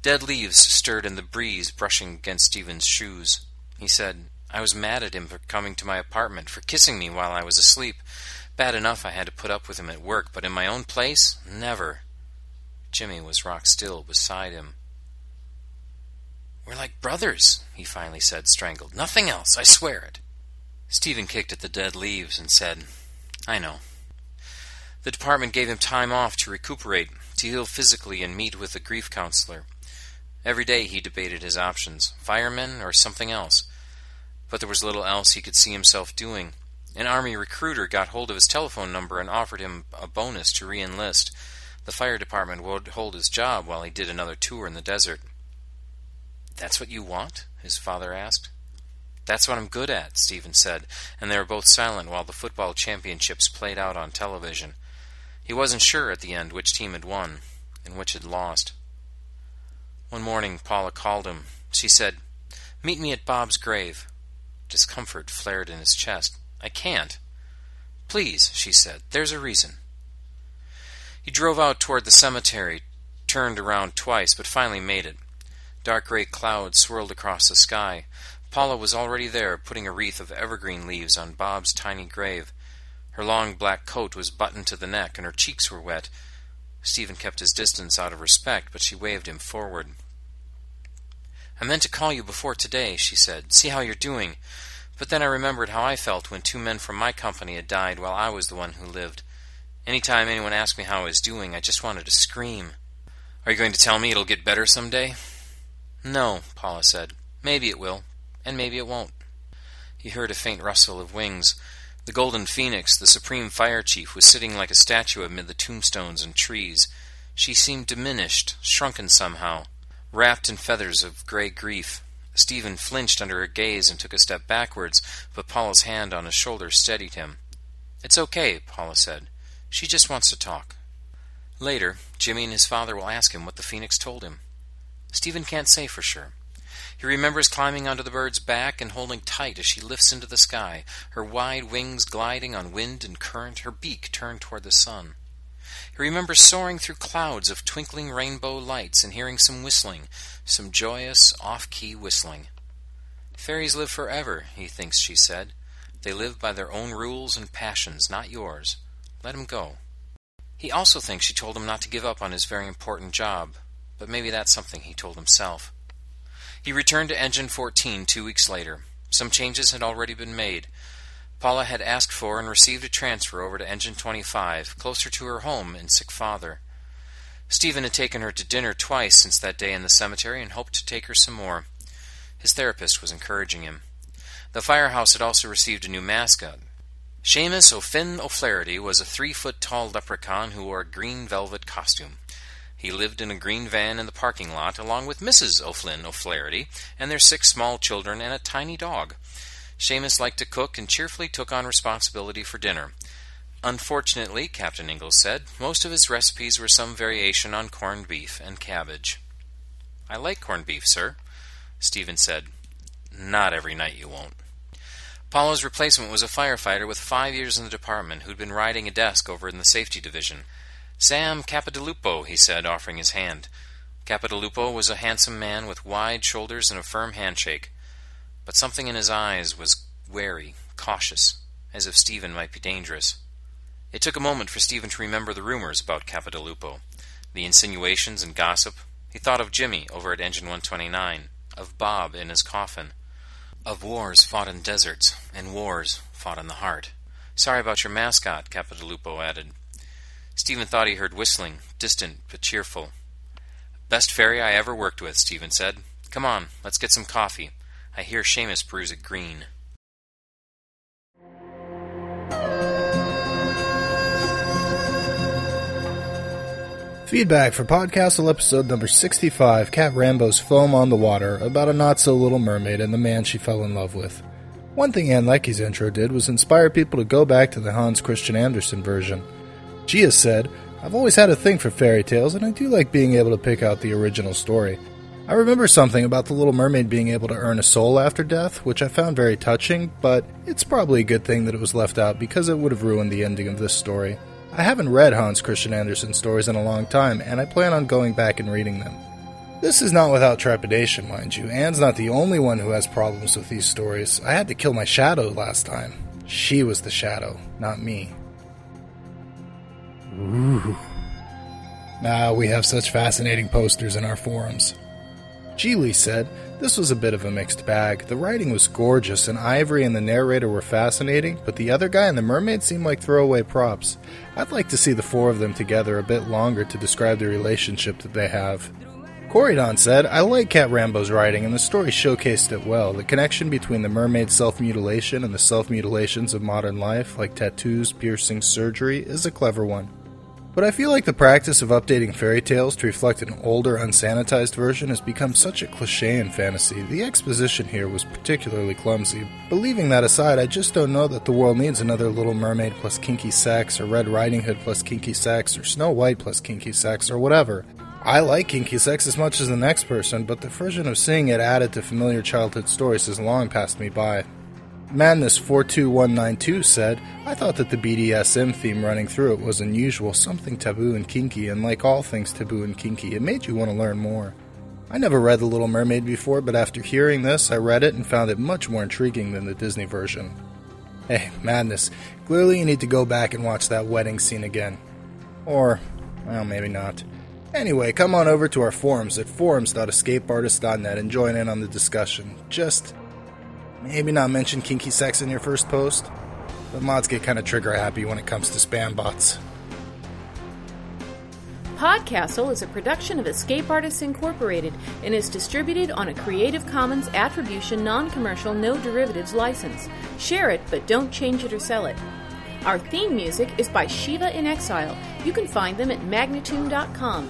Dead leaves stirred in the breeze, brushing against Stephen's shoes. He said, I was mad at him for coming to my apartment, for kissing me while I was asleep. Bad enough I had to put up with him at work, but in my own place? Never. Jimmy was rock still beside him. We're like brothers, he finally said, strangled. Nothing else, I swear it. Stephen kicked at the dead leaves and said, I know. The department gave him time off to recuperate, to heal physically and meet with a grief counselor. Every day he debated his options fireman or something else. But there was little else he could see himself doing. An Army recruiter got hold of his telephone number and offered him a bonus to re enlist. The fire department would hold his job while he did another tour in the desert. That's what you want? his father asked. That's what I'm good at, Stephen said, and they were both silent while the football championships played out on television. He wasn't sure at the end which team had won and which had lost. One morning, Paula called him. She said, Meet me at Bob's grave. Discomfort flared in his chest. I can't. Please, she said, there's a reason. He drove out toward the cemetery, turned around twice, but finally made it. Dark gray clouds swirled across the sky. Paula was already there, putting a wreath of evergreen leaves on Bob's tiny grave. Her long black coat was buttoned to the neck, and her cheeks were wet. Stephen kept his distance out of respect, but she waved him forward. I meant to call you before today, she said. See how you're doing. But then I remembered how I felt when two men from my company had died while I was the one who lived. Any time anyone asked me how I was doing, I just wanted to scream. Are you going to tell me it'll get better some day? No, Paula said. Maybe it will, and maybe it won't. He heard a faint rustle of wings. The Golden Phoenix, the supreme fire chief, was sitting like a statue amid the tombstones and trees. She seemed diminished, shrunken somehow, wrapped in feathers of gray grief. Stephen flinched under her gaze and took a step backwards, but Paula's hand on his shoulder steadied him. It's okay, Paula said. She just wants to talk. Later, Jimmy and his father will ask him what the phoenix told him. Stephen can't say for sure. He remembers climbing onto the bird's back and holding tight as she lifts into the sky, her wide wings gliding on wind and current, her beak turned toward the sun. He remembers soaring through clouds of twinkling rainbow lights and hearing some whistling, some joyous, off key whistling. Fairies live forever, he thinks she said. They live by their own rules and passions, not yours. Let him go. He also thinks she told him not to give up on his very important job, but maybe that's something he told himself. He returned to Engine 14 two weeks later. Some changes had already been made. Paula had asked for and received a transfer over to Engine 25, closer to her home and sick father. Stephen had taken her to dinner twice since that day in the cemetery and hoped to take her some more. His therapist was encouraging him. The firehouse had also received a new mascot. Seamus O'Finn O'Flaherty was a three foot tall leprechaun who wore a green velvet costume. He lived in a green van in the parking lot along with Mrs. O'Flynn O'Flaherty and their six small children and a tiny dog. Seamus liked to cook and cheerfully took on responsibility for dinner. Unfortunately, Captain Ingalls said, most of his recipes were some variation on corned beef and cabbage. I like corned beef, sir, Stephen said. Not every night you won't. Paula's replacement was a firefighter with five years in the department who'd been riding a desk over in the safety division. Sam Capodilupo, he said, offering his hand. Capodilupo was a handsome man with wide shoulders and a firm handshake but something in his eyes was wary, cautious, as if Stephen might be dangerous. It took a moment for Stephen to remember the rumors about Capodilupo, the insinuations and gossip. He thought of Jimmy over at Engine 129, of Bob in his coffin, of wars fought in deserts, and wars fought in the heart. Sorry about your mascot, Capodilupo added. Stephen thought he heard whistling, distant but cheerful. Best fairy I ever worked with, Stephen said. Come on, let's get some coffee. I hear Seamus brews it green. Feedback for Podcastle episode number 65, Cat Rambo's Foam on the Water, about a not so little mermaid and the man she fell in love with. One thing Ann Leckie's intro did was inspire people to go back to the Hans Christian Andersen version. Gia said, I've always had a thing for fairy tales, and I do like being able to pick out the original story. I remember something about the Little Mermaid being able to earn a soul after death, which I found very touching, but it's probably a good thing that it was left out because it would have ruined the ending of this story. I haven't read Hans Christian Andersen stories in a long time, and I plan on going back and reading them. This is not without trepidation, mind you. Ann's not the only one who has problems with these stories. I had to kill my shadow last time. She was the shadow, not me. Ooh. We have such fascinating posters in our forums. Geely said, This was a bit of a mixed bag. The writing was gorgeous, and Ivory and the narrator were fascinating, but the other guy and the mermaid seemed like throwaway props. I'd like to see the four of them together a bit longer to describe the relationship that they have. Corydon said, I like Cat Rambo's writing, and the story showcased it well. The connection between the mermaid's self mutilation and the self mutilations of modern life, like tattoos, piercing, surgery, is a clever one. But I feel like the practice of updating fairy tales to reflect an older, unsanitized version has become such a cliche in fantasy. The exposition here was particularly clumsy. But leaving that aside, I just don't know that the world needs another Little Mermaid plus Kinky Sex, or Red Riding Hood plus Kinky Sex, or Snow White plus Kinky Sex, or whatever. I like kinky sex as much as the next person, but the version of seeing it added to familiar childhood stories has long passed me by. Madness42192 said, I thought that the BDSM theme running through it was unusual, something taboo and kinky, and like all things taboo and kinky, it made you want to learn more. I never read The Little Mermaid before, but after hearing this, I read it and found it much more intriguing than the Disney version. Hey, Madness, clearly you need to go back and watch that wedding scene again. Or, well, maybe not. Anyway, come on over to our forums at forums.escapeartist.net and join in on the discussion. Just maybe not mention kinky sex in your first post, but mods get kind of trigger happy when it comes to spam bots. Podcastle is a production of Escape Artists Incorporated and is distributed on a Creative Commons Attribution Non Commercial No Derivatives license. Share it, but don't change it or sell it. Our theme music is by Shiva in Exile. You can find them at magnatune.com.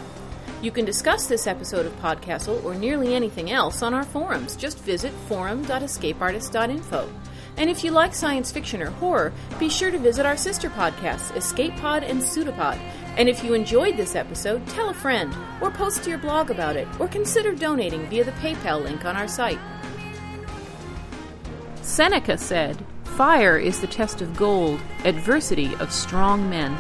You can discuss this episode of Podcastle or nearly anything else on our forums. Just visit forum.escapeartist.info. And if you like science fiction or horror, be sure to visit our sister podcasts, Escape Pod and Pseudopod. And if you enjoyed this episode, tell a friend, or post to your blog about it, or consider donating via the PayPal link on our site. Seneca said, Fire is the test of gold, adversity of strong men.